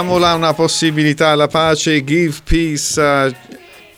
Diamola una possibilità alla pace, give peace a,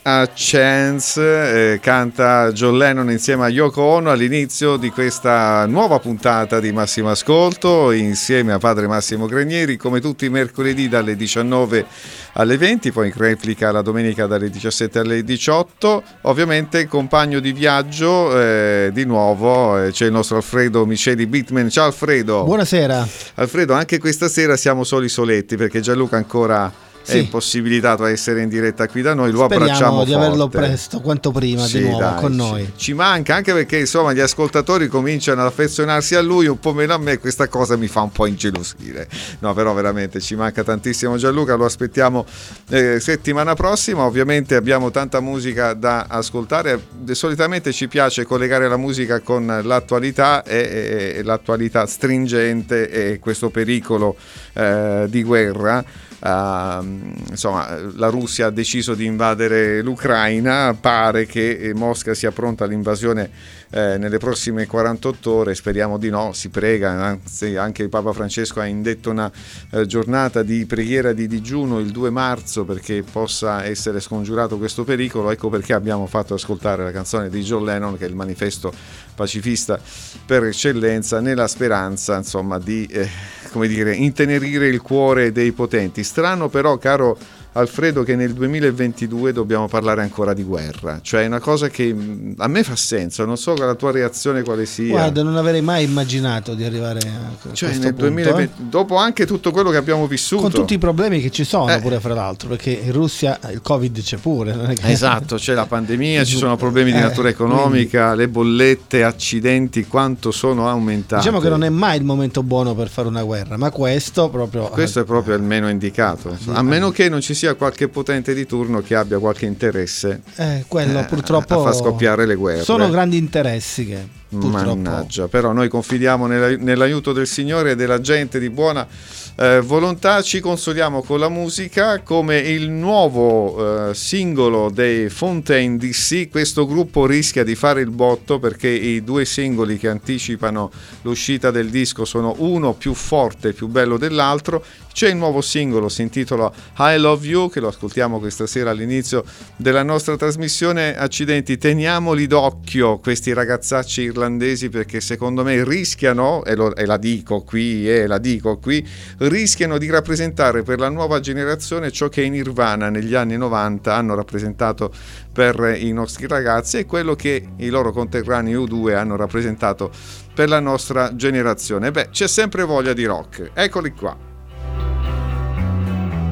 a chance, eh, canta John Lennon insieme a Yoko Ono all'inizio di questa nuova puntata di Massimo Ascolto insieme a padre Massimo Granieri come tutti i mercoledì dalle 19 alle 20, poi in replica la domenica dalle 17 alle 18. Ovviamente compagno di viaggio eh, di nuovo eh, c'è il nostro Alfredo Miceli Bitman. Ciao Alfredo. Buonasera. Alfredo, anche questa sera siamo soli soletti perché Gianluca ancora sì. è impossibilitato a essere in diretta qui da noi, lo Speriamo abbracciamo di forte. averlo presto, quanto prima sì, di nuovo dai, con noi. Ci, ci, manca anche perché insomma gli ascoltatori cominciano ad affezionarsi a lui un po' meno a me, questa cosa mi fa un po' ingelosire. No, però veramente ci manca tantissimo Gianluca, lo aspettiamo eh, settimana prossima. Ovviamente abbiamo tanta musica da ascoltare, solitamente ci piace collegare la musica con l'attualità e, e l'attualità stringente e questo pericolo eh, di guerra insomma, la Russia ha deciso di invadere l'Ucraina, pare che Mosca sia pronta all'invasione eh, nelle prossime 48 ore, speriamo di no, si prega, anzi anche Papa Francesco ha indetto una eh, giornata di preghiera di digiuno il 2 marzo perché possa essere scongiurato questo pericolo, ecco perché abbiamo fatto ascoltare la canzone di John Lennon che è il manifesto pacifista per eccellenza nella speranza insomma di eh, come dire, intenerire il cuore dei potenti. Strano però, caro Alfredo che nel 2022 dobbiamo parlare ancora di guerra, cioè è una cosa che mm, a me fa senso, non so la tua reazione quale sia. Guarda, non avrei mai immaginato di arrivare a cioè, questo punto, 2020, eh? dopo anche tutto quello che abbiamo vissuto. Con tutti i problemi che ci sono eh. pure fra l'altro, perché in Russia il Covid c'è pure. Che... Esatto, c'è la pandemia, ci sono problemi di eh, natura economica, quindi... le bollette, accidenti, quanto sono aumentate. Diciamo che non è mai il momento buono per fare una guerra, ma questo proprio... Questo è proprio il meno indicato, a meno che non ci sia sia qualche potente di turno che abbia qualche interesse eh, quello, eh, purtroppo a far scoppiare le guerre. Sono grandi interessi che purtroppo... Mannaggia, però noi confidiamo nell'aiuto del Signore e della gente di buona eh, volontà, ci consoliamo con la musica come il nuovo eh, singolo dei Fontaine DC, questo gruppo rischia di fare il botto perché i due singoli che anticipano l'uscita del disco sono uno più forte e più bello dell'altro, c'è il nuovo singolo, si intitola I Love You, che lo ascoltiamo questa sera all'inizio della nostra trasmissione. Accidenti, teniamoli d'occhio questi ragazzacci irlandesi perché secondo me rischiano, e, lo, e la dico qui, e la dico qui, rischiano di rappresentare per la nuova generazione ciò che i Nirvana negli anni 90 hanno rappresentato per i nostri ragazzi e quello che i loro conterranei U2 hanno rappresentato per la nostra generazione. Beh, c'è sempre voglia di rock. Eccoli qua.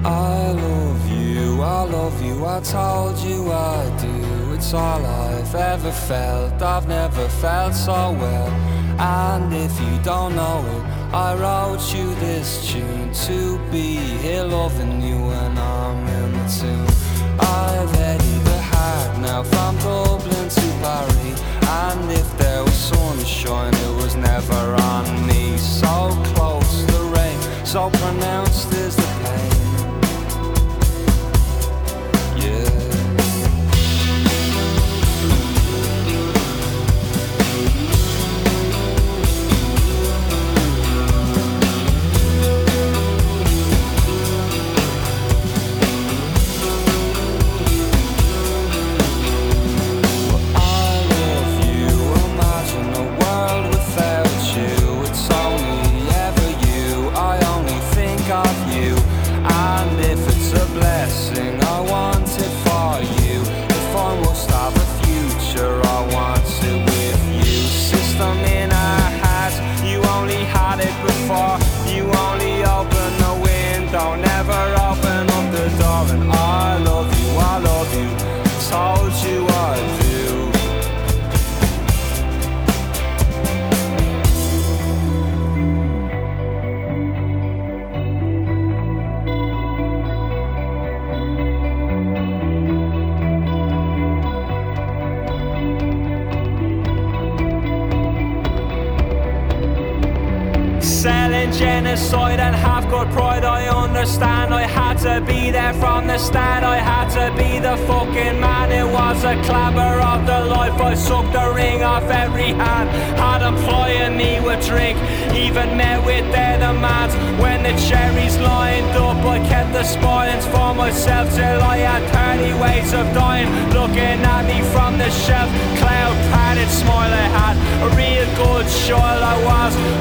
I love you, I love you, I told you I do. It's all I've ever felt, I've never felt so well. And if you don't know it, I wrote you this tune to be here loving you when I'm in the tune. I've headed the heart now from Dublin to Paris. And if there was sunshine, it was never on me. So close, the rain, so pronounced is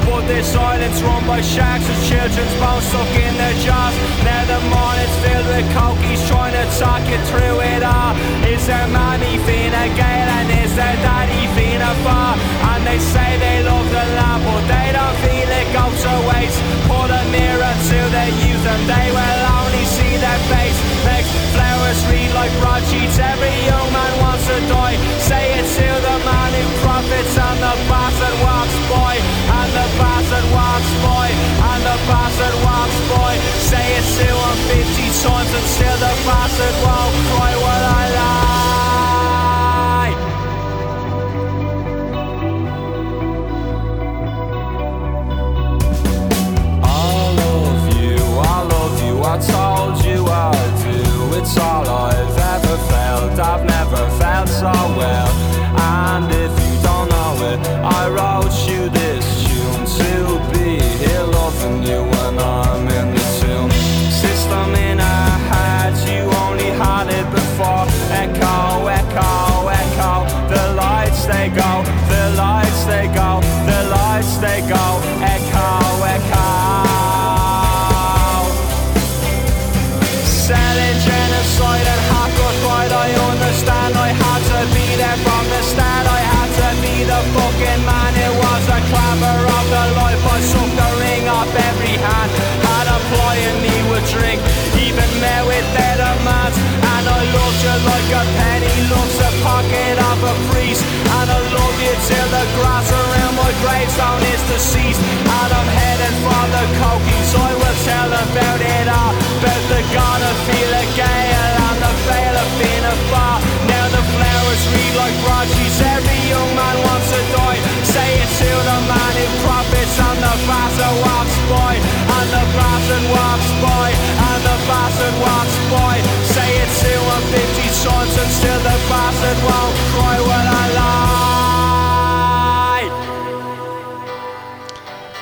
But this island's run by sharks with children's bones stuck in their jaws. Now the morning's filled with cokies trying to talk you through it all. Is there mommy Fina Gale and is there daddy Fina Far? And they say they love the land, but they don't feel it goes to waste. Put a mirror to their youth and they will only see their face. Makes flowers read like broadsheets Every young man wants to die. Say it to the man who profits And the bastard walks boy And the bastard walks boy And the bastard walks boy Say it to him 50 times And still the bastard won't cry. What I lie I told you I do. It's all I've ever felt, I've never felt so well. And if you don't know it, I wrote Gravestone on deceased.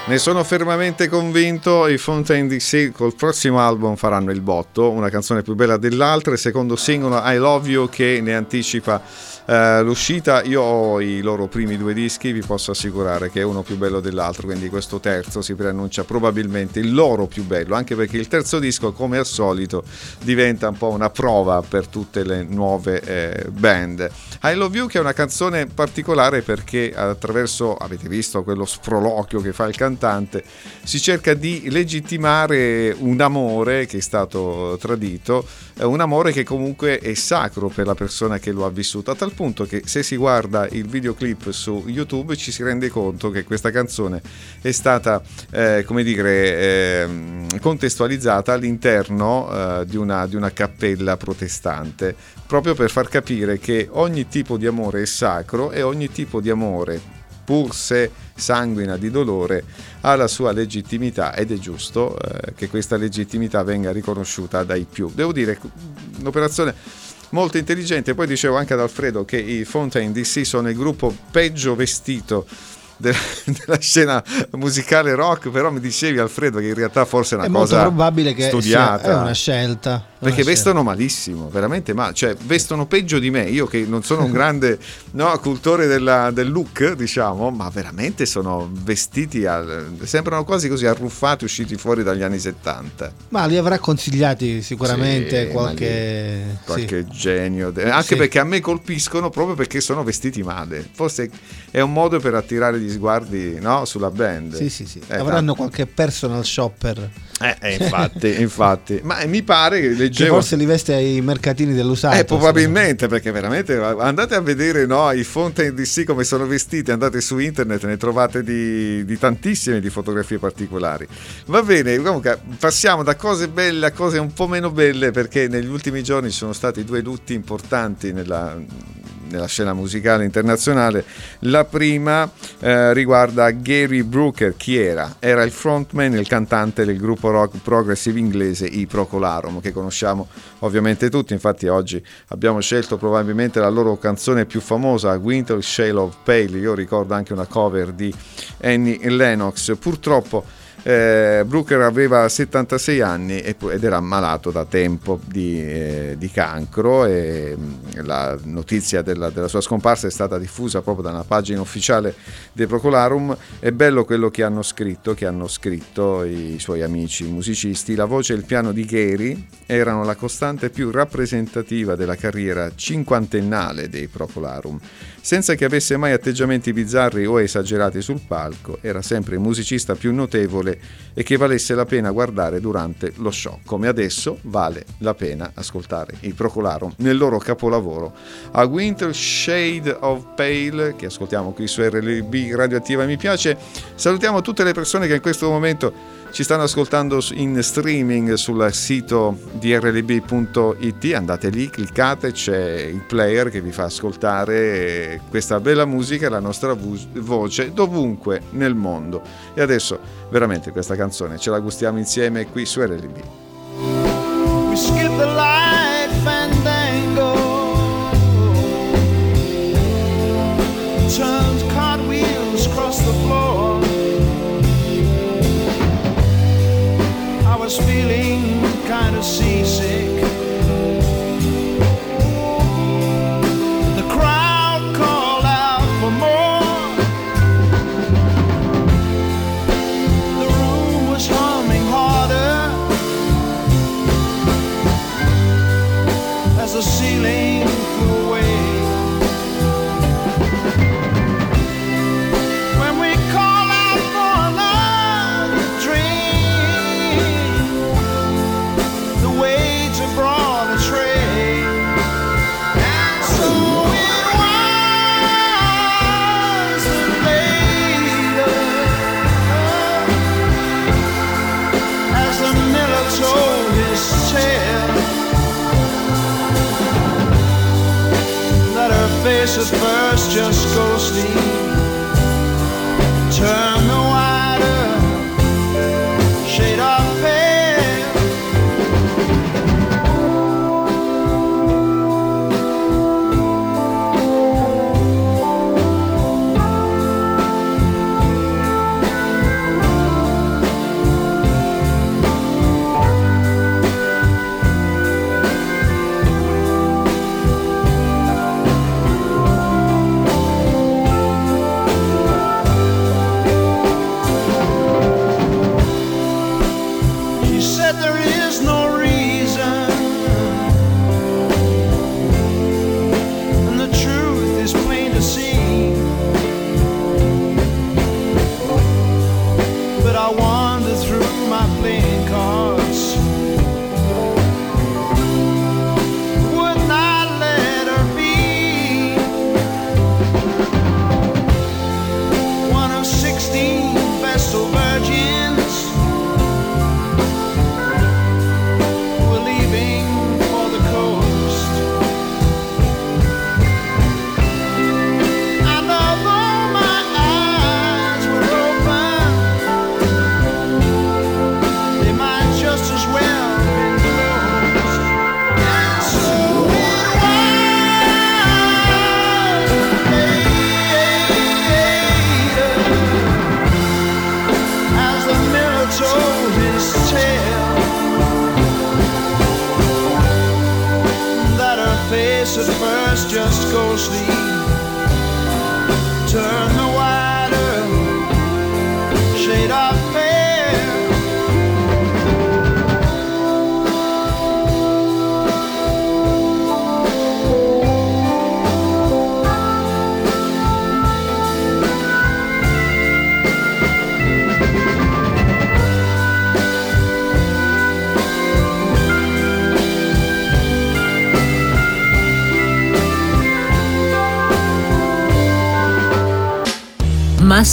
Ne sono fermamente convinto, i Fontaine DC col prossimo album faranno il botto, una canzone più bella dell'altra, il secondo singolo I Love You che ne anticipa eh, l'uscita. Io ho i loro primi due dischi, vi posso assicurare che è uno più bello dell'altro, quindi questo terzo si preannuncia probabilmente il loro più bello, anche perché il terzo disco come al solito diventa un po' una prova per tutte le nuove eh, band. I Love You che è una canzone particolare perché attraverso, avete visto quello sproloquio che fa il cantante, si cerca di legittimare un amore che è stato tradito, eh, un amore che comunque è sacro per la persona che lo ha vissuto, a tal punto che se si guarda il videoclip su YouTube ci si rende conto che questa canzone è stata, eh, come dire, eh, contestualizzata all'interno eh, di, una, di una cappella protestante, proprio per far capire che ogni tipo di amore è sacro e ogni tipo di amore pur se sanguina di dolore, ha la sua legittimità ed è giusto eh, che questa legittimità venga riconosciuta dai più. Devo dire, un'operazione molto intelligente. Poi dicevo anche ad Alfredo che i Fontaine DC sono il gruppo peggio vestito della, scena musicale rock, però mi dicevi Alfredo che in realtà forse è una è cosa molto probabile che studiata. sia è una scelta. Perché una vestono malissimo, veramente male, cioè vestono peggio di me, io che non sono un grande no, cultore della, del look, diciamo, ma veramente sono vestiti, al, sembrano quasi così arruffati, usciti fuori dagli anni 70. Ma li avrà consigliati sicuramente Sì, qualche... lì- qualche sì. genio, anche Sì. perché a me colpiscono proprio perché sono vestiti male, forse è un modo per attirare gli sguardi no, sulla band. Sì, sì, sì. Eh, Avranno qualche personal shopper Eh, eh, infatti, infatti, ma mi pare che che leggevo... forse li veste ai mercatini dell'usato. Eh, probabilmente perché veramente andate a vedere no, i Fontaine DC come sono vestiti, andate su internet, ne trovate di, di tantissime di fotografie particolari. Va bene, comunque passiamo da cose belle a cose un po' meno belle perché negli ultimi giorni ci sono stati due lutti importanti nella, nella scena musicale internazionale. La prima eh, riguarda Gary Brooker, chi era? Era il frontman, il cantante del gruppo rock progressive inglese i Procolarum, che conosciamo ovviamente tutti, infatti oggi abbiamo scelto probabilmente la loro canzone più famosa, Winter Shale of Pale, io ricordo anche una cover di Annie Lennox, purtroppo eh, Brooker aveva 76 anni ed era malato da tempo di, eh, di cancro e mh, la notizia della, della sua scomparsa è stata diffusa proprio da una pagina ufficiale dei Procolarum. È bello quello che hanno scritto, che hanno scritto i suoi amici musicisti. La voce e il piano di Gary erano la costante più rappresentativa della carriera cinquantennale dei Procolarum. Senza che avesse mai atteggiamenti bizzarri o esagerati sul palco, era sempre il musicista più notevole e che valesse la pena guardare durante lo show, come adesso vale la pena ascoltare i Procolarum nel loro capolavoro A Winter Shade of Pale, che ascoltiamo qui su RLB Radioattiva Mi piace. Salutiamo tutte le persone che in questo momento ci stanno ascoltando in streaming sul sito di rlb.it, andate lì, cliccate, c'è il player che vi fa ascoltare questa bella musica la nostra voce dovunque nel mondo. E adesso veramente questa canzone ce la gustiamo insieme qui su RLB. 距离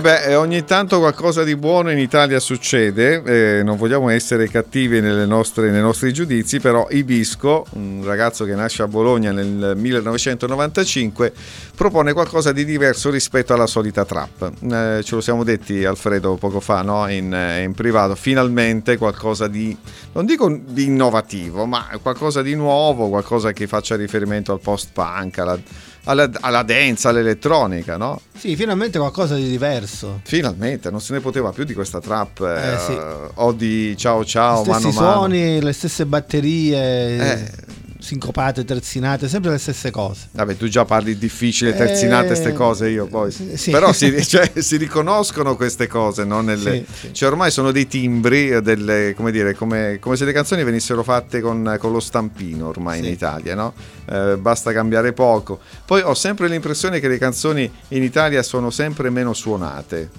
Eh beh, ogni tanto qualcosa di buono in Italia succede, eh, non vogliamo essere cattivi nostre, nei nostri giudizi, però Ibisco, un ragazzo che nasce a Bologna nel 1995, propone qualcosa di diverso rispetto alla solita trap. Eh, ce lo siamo detti Alfredo poco fa no? in, eh, in, privato, finalmente qualcosa di, non dico di innovativo, ma qualcosa di nuovo, qualcosa che faccia riferimento al post-punk, alla alla, alla dance, all'elettronica, no? Sì, finalmente qualcosa di diverso. Finalmente, non se ne poteva più di questa trap eh, eh, sì. o di ciao ciao, Gli mano suoni, mano. le stesse batterie. Eh sincopate, terzinate, sempre le stesse cose. Vabbè, tu già parli difficile, terzinate, queste eh, cose io poi. Sì. Però si, cioè, si, riconoscono queste cose, no? Nelle, sì. Cioè, ormai sono dei timbri, delle, come, dire, come, come, se le canzoni venissero fatte con, con lo stampino ormai in Italia, no? eh, basta cambiare poco. Poi ho sempre l'impressione che le canzoni in Italia sono sempre meno suonate.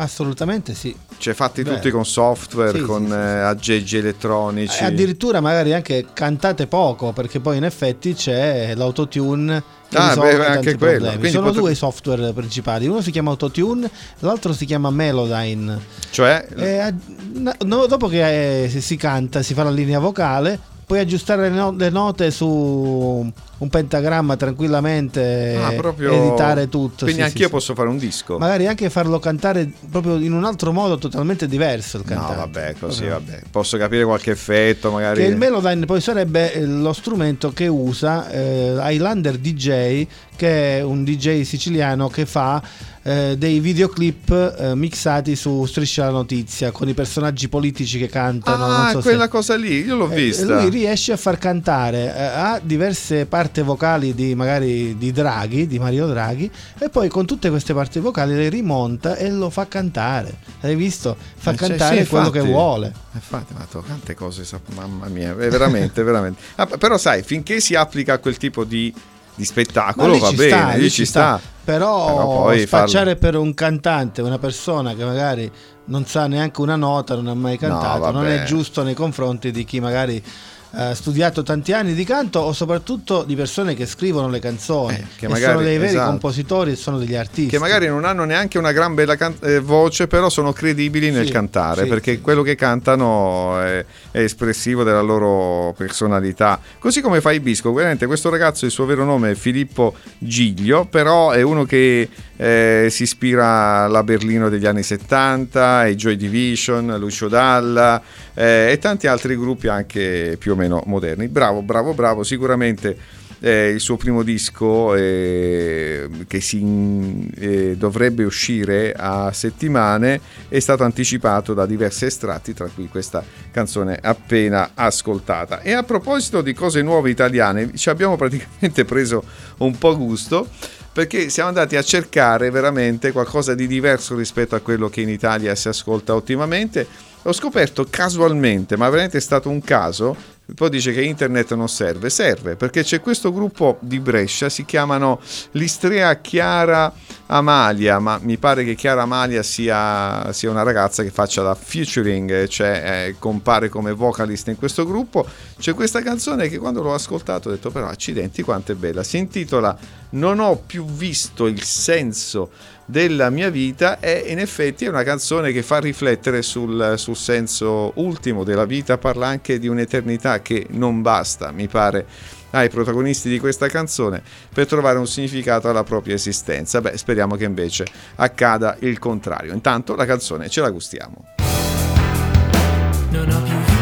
Assolutamente sì. Cioè fatti Beh. tutti con software, sì, con sì, sì, eh, aggeggi elettronici. E addirittura magari anche cantate poco, perché poi in effetti c'è l'autotune ah, beh, anche quello. Sono potre... due software principali, uno si chiama Autotune, l'altro si chiama Melodyne. Cioè? E, no, dopo che eh, si canta, si fa la linea vocale, puoi aggiustare le, note su un pentagramma tranquillamente ah, proprio... editare tutto quindi sì, anch'io sì, posso fare un disco magari anche farlo cantare proprio in un altro modo totalmente diverso il cantante no vabbè così okay. vabbè posso capire qualche effetto magari che il Melodyne poi sarebbe eh, lo strumento che usa eh, Highlander DJ che è un DJ siciliano che fa eh, dei videoclip eh, mixati su Striscia la Notizia con i personaggi politici che cantano. Ah, so quella se... cosa lì, io l'ho eh, vista. lui riesce a far cantare a diverse parti vocali di magari di Draghi, di Mario Draghi, e poi con tutte queste parti vocali le rimonta e lo fa cantare. Hai visto? Fa cioè, cantare sì, quello infatti, che vuole. Infatti, ma tante cose, mamma mia, veramente, veramente. Ah, però sai, finché si applica a quel tipo di di spettacolo va bene, sta, lì ci sta. sta. Però, Però spacciare farlo... per un cantante una persona che magari non sa neanche una nota, non ha mai cantato, no, non è giusto nei confronti di chi magari eh, studiato tanti anni di canto o soprattutto di persone che scrivono le canzoni, eh, che magari, sono dei veri esatto. compositori e sono degli artisti. Che magari non hanno neanche una gran bella can- eh, voce, però sono credibili nel sì, cantare, sì, perché sì. quello che cantano è, è, espressivo della loro personalità. Così come fa Ibisco, veramente questo ragazzo, il suo vero nome è Filippo Giglio, però è uno che eh, si ispira alla Berlino degli anni 70, ai Joy Division, Lucio Dalla eh, e tanti altri gruppi anche più o meno moderni. Bravo, bravo, bravo, sicuramente eh, il suo primo disco eh, che si, eh, dovrebbe uscire a settimane è stato anticipato da diversi estratti, tra cui questa canzone appena ascoltata. E a proposito di cose nuove italiane, ci abbiamo praticamente preso un po' gusto perché siamo andati a cercare veramente qualcosa di diverso rispetto a quello che in Italia si ascolta ultimamente. Ho scoperto casualmente, ma veramente è stato un caso, poi dice che internet non serve, serve perché c'è questo gruppo di Brescia, si chiamano l'Istrea Chiara Amalia, ma mi pare che Chiara Amalia sia, sia una ragazza che faccia da featuring, cioè eh, compare come vocalist in questo gruppo. C'è questa canzone che quando l'ho ascoltato ho detto però accidenti quanto è bella, si intitola Non ho più visto il senso della mia vita e in effetti è una canzone che fa riflettere sul, sul senso ultimo della vita, parla anche di un'eternità che non basta, mi pare ai protagonisti di questa canzone per trovare un significato alla propria esistenza. Beh, speriamo che invece accada il contrario. Intanto la canzone ce la gustiamo. Non ho più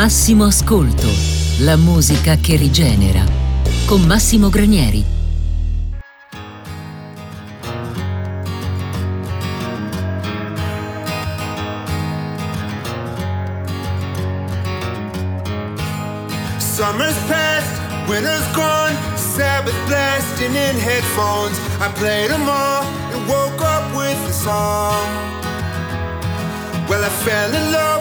Massimo Ascolto, la musica che rigenera. Con Massimo Granieri. Summer's past, winter's gone, Sabbath blasting in headphones. I played them all and woke up with a song. Well, I fell in love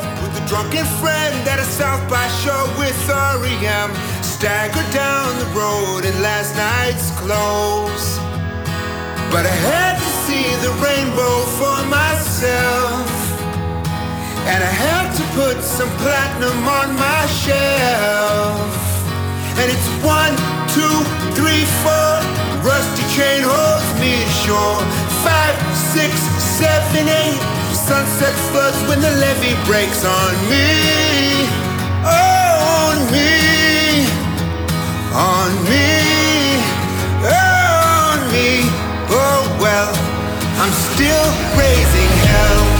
Drunken friend at a South by show with REM Staggered down the road in last night's clothes But I had to see the rainbow for myself. And I had to put some platinum on my shelf. And it's one, two, three, four. Rusty chain holds me ashore. Five, six, seven, eight sunset floods when the levee breaks on me. On me. On me. On me. Oh well, I'm still raising hell.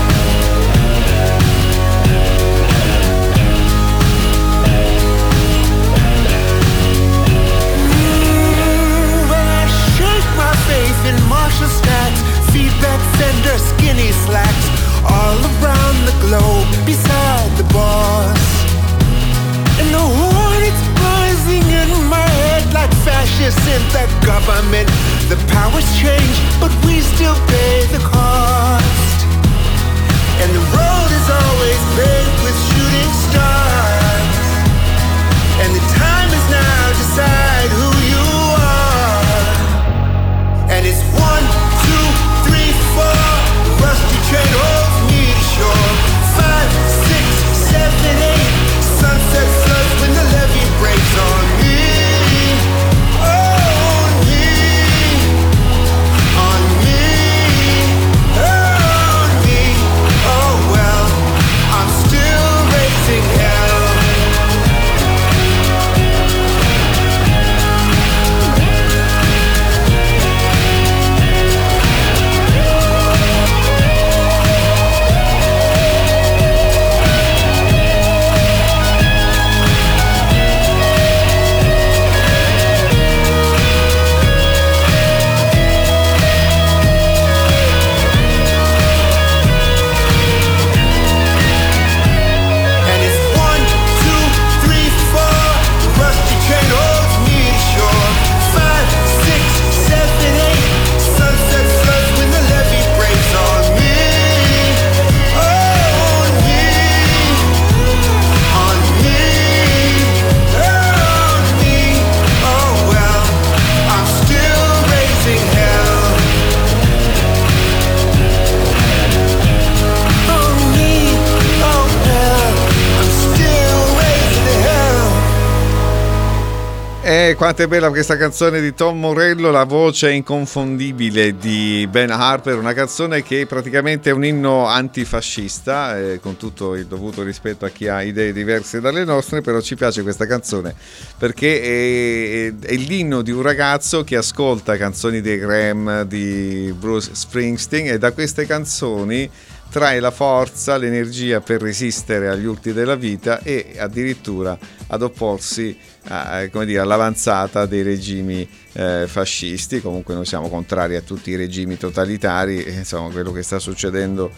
Quanto è bella questa canzone di Tom Morello, la voce inconfondibile di Ben Harper, una canzone che praticamente è un inno antifascista, eh, con tutto il dovuto rispetto a chi ha idee diverse dalle nostre, però ci piace questa canzone perché è, è, è l'inno di un ragazzo che ascolta canzoni dei Graham, di Bruce Springsteen e da queste canzoni trae la forza, l'energia per resistere agli urti della vita e addirittura ad opporsi a, dire, all'avanzata dei regimi eh, fascisti. Comunque noi siamo contrari a tutti i regimi totalitari, e, insomma quello che sta succedendo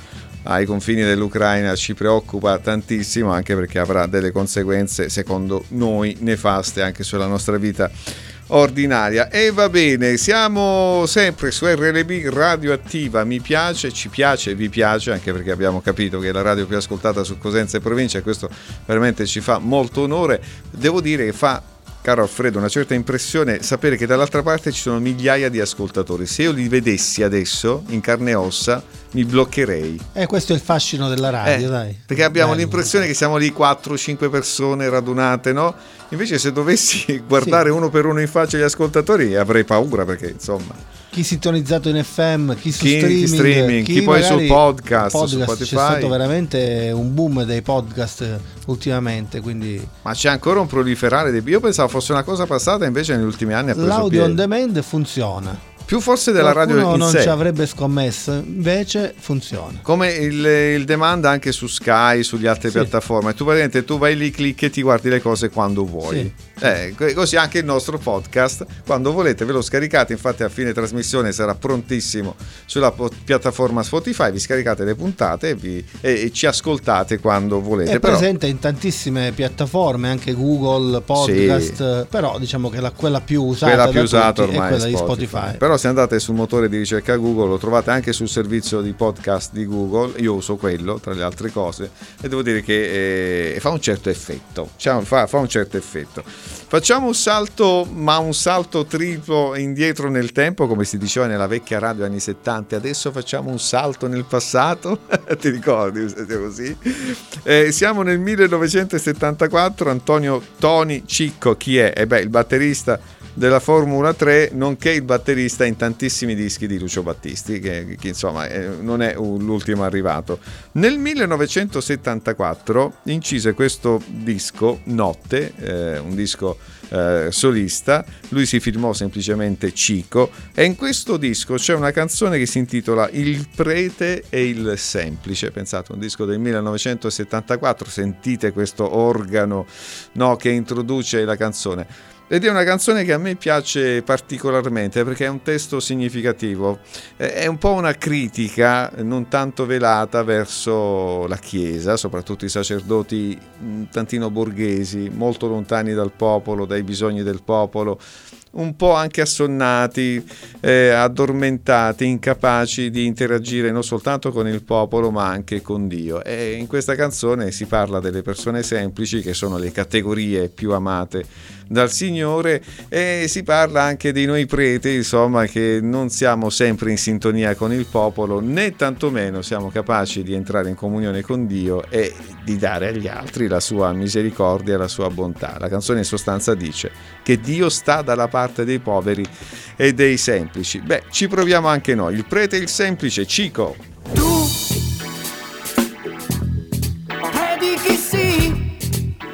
ai confini dell'Ucraina ci preoccupa tantissimo anche perché avrà delle conseguenze secondo noi nefaste anche sulla nostra vita ordinaria. E va bene, siamo sempre su RLB Radioattiva, mi piace, ci piace, vi piace, anche perché abbiamo capito che è la radio più ascoltata su Cosenza e provincia e questo veramente ci fa molto onore. Devo dire che fa caro Alfredo, una certa impressione sapere che dall'altra parte ci sono migliaia di ascoltatori. Se io li vedessi adesso in carne e ossa, mi bloccherei. Eh, questo è il fascino della radio, eh, dai. Perché abbiamo Bello. l'impressione che siamo lì 4-5 persone radunate, no? Invece se dovessi guardare sì. uno per uno in faccia gli ascoltatori avrei paura perché insomma chi sintonizzato in FM, chi su chi, streaming, chi, streaming, chi, chi poi su podcast, podcast su. C'è stato veramente un boom dei podcast ultimamente. Quindi... Ma c'è ancora un proliferare dei. Io pensavo fosse una cosa passata, invece negli ultimi anni ha preso L'audio piede. on demand funziona più forse della Qualcuno radio in non sé. ci avrebbe scommesso, invece funziona. Come il, il demand anche su Sky, sugli altre Sì. piattaforme. Tu praticamente tu vai lì, clicchi e ti guardi le cose quando vuoi. Sì. Eh, co- così anche il nostro podcast, quando volete ve lo scaricate, infatti a fine trasmissione sarà prontissimo sulla po- piattaforma Spotify, vi scaricate le puntate e, vi- e- e ci ascoltate quando volete. È Però- presente in tantissime piattaforme, anche Google, podcast, però diciamo che la, quella più usata, quella più usata ormai è quella è di Spotify. Spotify. Però se andate sul motore di ricerca Google lo trovate anche sul servizio di podcast di Google, io uso quello tra le altre cose e devo dire che eh, fa un certo effetto, Cioè, fa, fa un certo effetto. Facciamo un salto, ma un salto triplo indietro nel tempo, come si diceva nella vecchia radio anni 70, adesso facciamo un salto nel passato, ti ricordi così? Eh, siamo nel 1974, Antonio Toni Cicco, chi è? Eh beh, il batterista della Formula 3, nonché il batterista in tantissimi dischi di Lucio Battisti, che, che, insomma eh, non è un- l'ultimo arrivato. Nel 1974 incise questo disco, Notte, eh, un disco eh, solista, lui si firmò semplicemente Cico e in questo disco c'è una canzone che si intitola Il prete e il semplice, pensate, un disco del 1974, sentite questo organo no, che introduce la canzone. Ed è una canzone che a me piace particolarmente perché è un testo significativo, è un po' una critica non tanto velata verso la Chiesa, soprattutto i sacerdoti tantino borghesi, molto lontani dal popolo, dai bisogni del popolo, un po' anche assonnati, eh, addormentati, incapaci di interagire non soltanto con il popolo ma anche con Dio. E in questa canzone si parla delle persone semplici che sono le categorie più amate dal Signore e si parla anche di noi preti, insomma, che non siamo sempre in sintonia con il popolo né tantomeno siamo capaci di entrare in comunione con Dio e di dare agli altri la sua misericordia la sua bontà. La canzone in sostanza dice che Dio sta dalla parte dei poveri e dei semplici. Beh, ci proviamo anche noi. Il prete e il semplice, Cico. Tu predichi sì,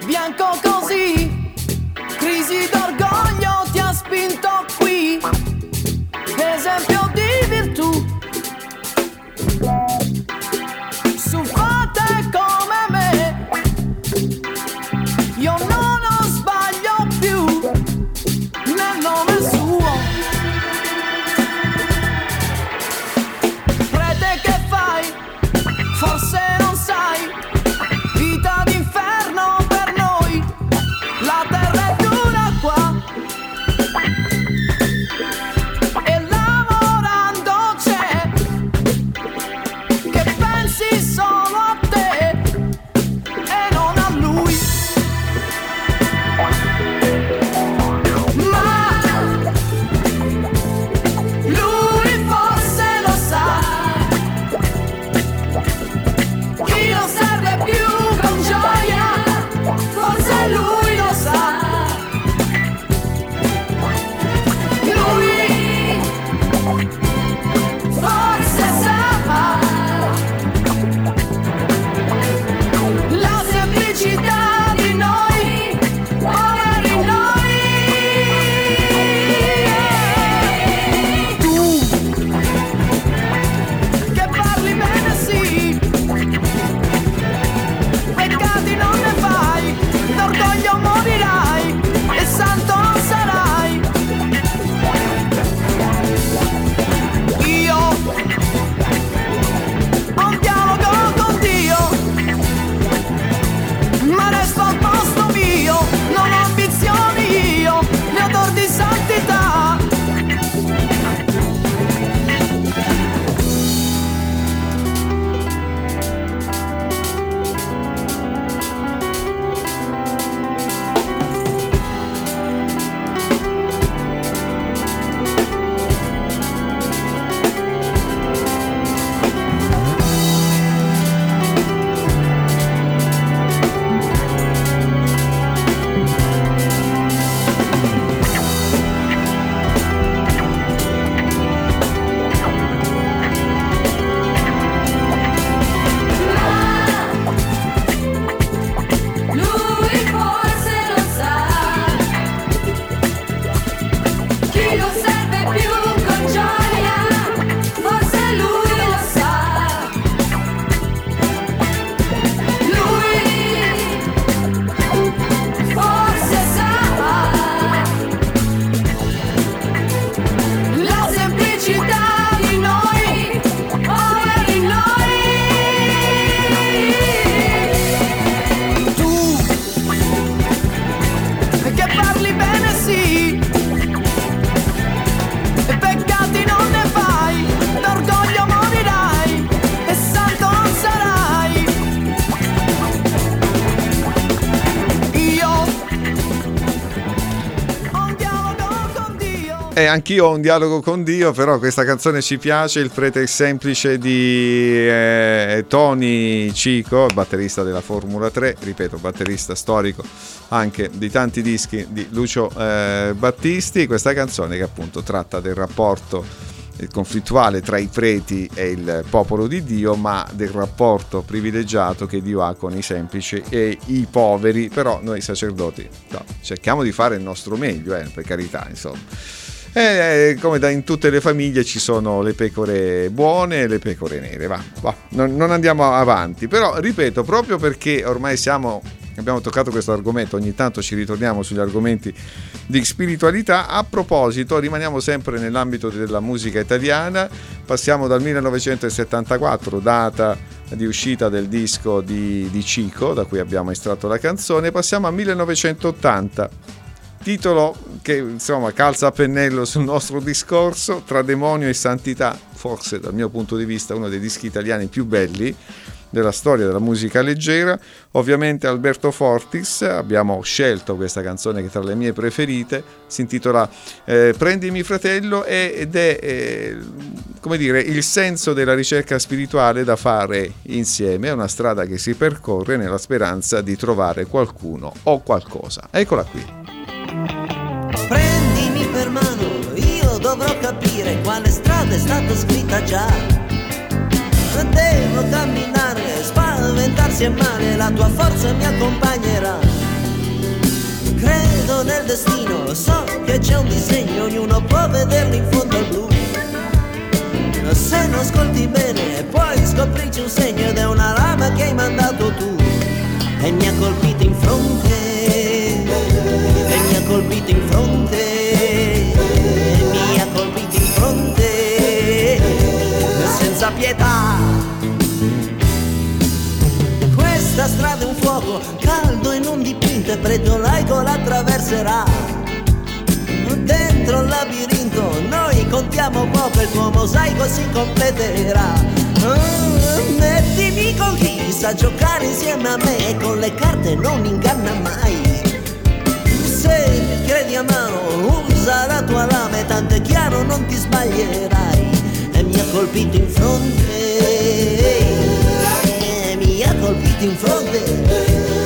bianco così, crisi d'orgoglio anch'io ho un dialogo con Dio, però questa canzone ci piace, il prete semplice di eh, Tony Cico, batterista della Formula 3, ripeto, batterista storico anche di tanti dischi di Lucio eh, Battisti, questa canzone che appunto tratta del rapporto conflittuale tra i preti e il popolo di Dio, ma del rapporto privilegiato che Dio ha con i semplici e i poveri, però noi sacerdoti no, cerchiamo di fare il nostro meglio, eh, per carità, insomma. E come da in tutte le famiglie ci sono le pecore buone e le pecore nere. Va, va non, non andiamo avanti. Però ripeto, proprio perché ormai siamo abbiamo toccato questo argomento, ogni tanto ci ritorniamo sugli argomenti di spiritualità. A proposito, rimaniamo sempre nell'ambito della musica italiana, passiamo dal 1974, data di uscita del disco di, di Cico, da cui abbiamo estratto la canzone, passiamo al 1980 titolo che insomma calza a pennello sul nostro discorso tra demonio e santità, forse dal mio punto di vista uno dei dischi italiani più belli della storia della musica leggera. Ovviamente Alberto Fortis, abbiamo scelto questa canzone che tra le mie preferite, si intitola eh, Prendimi fratello ed è eh, come dire il senso della ricerca spirituale da fare insieme, è una strada che si percorre nella speranza di trovare qualcuno o qualcosa. Eccola qui. Dovrò capire quale strada è stata scritta già. Devo camminare, spaventarsi è male, la tua forza mi accompagnerà. Credo nel destino, so che c'è un disegno, ognuno può vederlo in fondo al blu. Se non ascolti il tuo mosaico si completerà. Oh, mettimi con chi sa giocare insieme a me con le carte non inganna mai. Se credi a mano usa la tua lama e tanto è chiaro non ti sbaglierai. E mi ha colpito in fronte. E mi ha colpito in fronte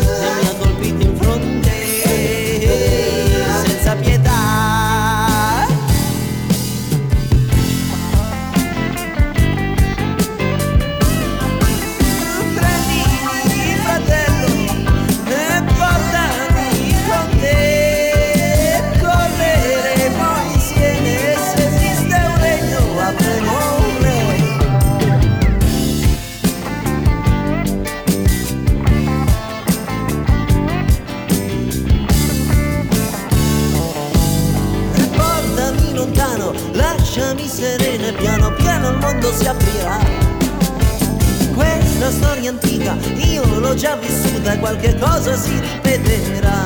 già vissuta qualche cosa si ripeterà.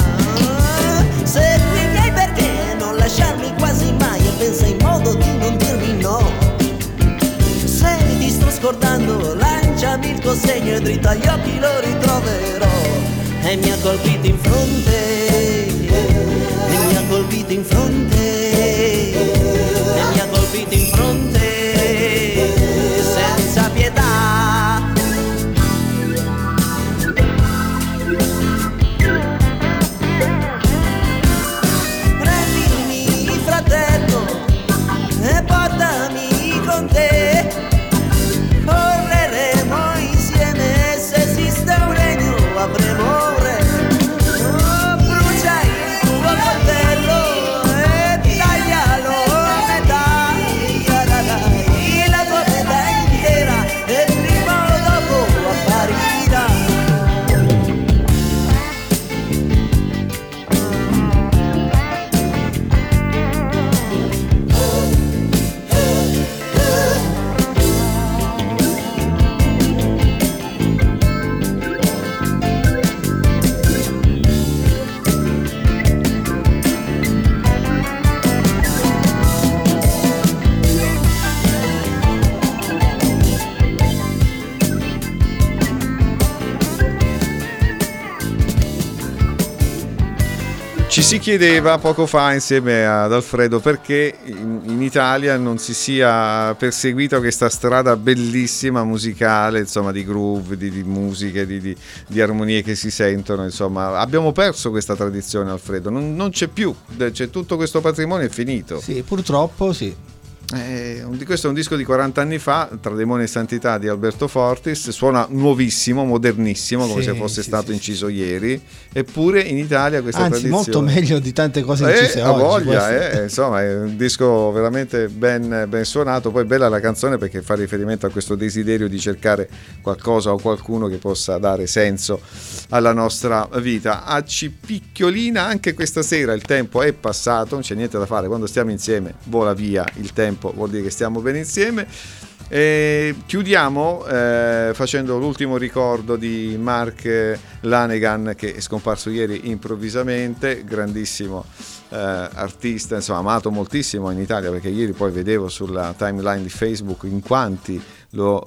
Segui i miei perché non lasciarmi quasi mai e pensa in modo di non dirmi no. Se ti sto scordando, lanciami il tuo segno e dritto agli occhi lo ritroverò. E mi ha colpito in fronte, e mi ha colpito in fronte, si chiedeva poco fa insieme ad Alfredo perché in, in, Italia non si sia perseguita questa strada bellissima musicale, insomma di groove, di, di musiche, di, di, di, armonie che si sentono, insomma abbiamo perso questa tradizione Alfredo, non, non c'è più, c'è tutto questo patrimonio è finito. Sì, purtroppo sì. Eh, questo è un disco di 40 anni fa, Tra Demone e Santità di Alberto Fortis, suona nuovissimo, modernissimo, come sì, se fosse sì, stato sì, inciso ieri, eppure in Italia questa Anzi, tradizione... molto meglio di tante cose incise eh, oggi. voglia, eh, insomma, è un disco veramente ben, ben, suonato, poi bella la canzone perché fa riferimento a questo desiderio di cercare qualcosa o qualcuno che possa dare senso alla nostra vita. A Cipicchiolina anche questa sera il tempo è passato, non c'è niente da fare, quando stiamo insieme vola via il tempo tempo, vuol dire che stiamo bene insieme. E chiudiamo eh, facendo l'ultimo ricordo di Mark Lanegan che è scomparso ieri improvvisamente, grandissimo eh, artista, insomma amato moltissimo in Italia perché ieri poi vedevo sulla timeline di Facebook in quanti lo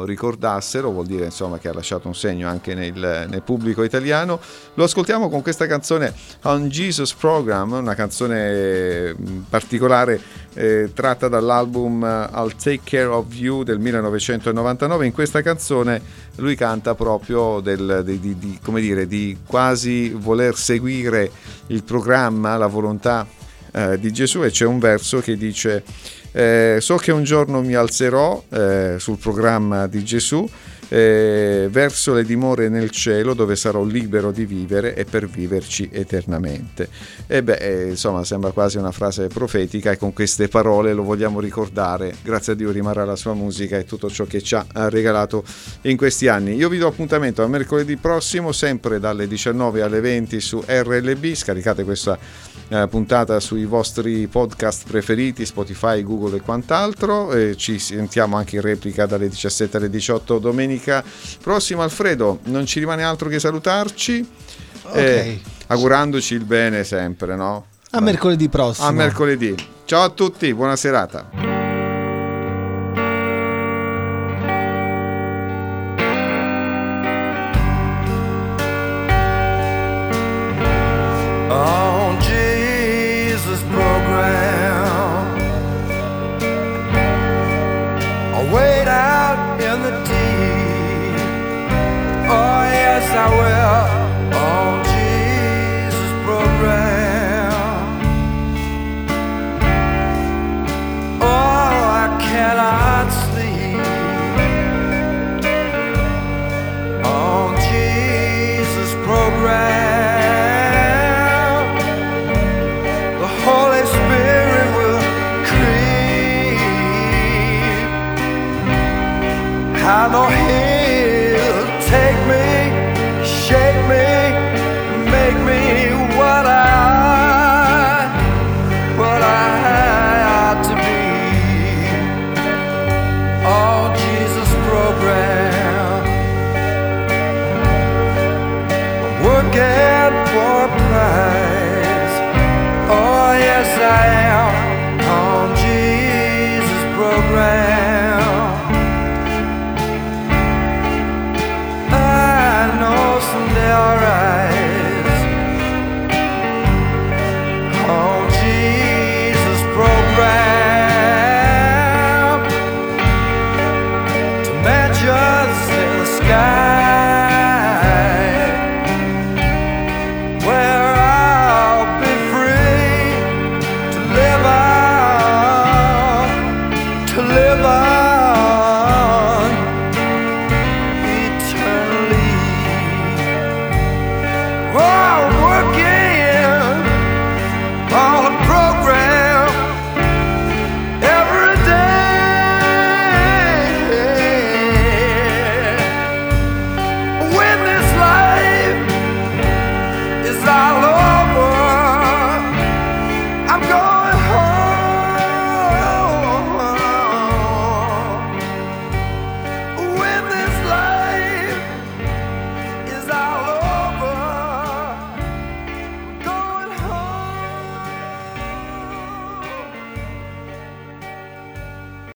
uh, ricordassero, vuol dire insomma che ha lasciato un segno anche nel, nel, pubblico italiano. Lo ascoltiamo con questa canzone On Jesus Program, una canzone mm, particolare eh, tratta dall'album uh, I'll Take Care of You del 1999. In questa canzone lui canta proprio del, di, di, di, come dire, di quasi voler seguire il programma, la volontà eh, di Gesù e c'è un verso che dice eh, so che un giorno mi alzerò eh, sul programma di Gesù eh, verso le dimore nel cielo dove sarò libero di vivere e per viverci eternamente. E beh, eh, insomma, sembra quasi una frase profetica e con queste parole lo vogliamo ricordare. Grazie a Dio rimarrà la sua musica e tutto ciò che ci ha regalato in questi anni. Io vi do appuntamento a mercoledì prossimo, sempre dalle 19 alle 20 su RLB. Scaricate questa eh, puntata sui vostri podcast preferiti, Spotify, Google e quant'altro. E ci sentiamo anche in replica dalle 17 alle 18 domenica domenica prossima. Alfredo, non ci rimane altro che salutarci, okay. eh, augurandoci il bene sempre, no? A Vai. mercoledì prossimo. A mercoledì. Ciao a tutti, buona serata.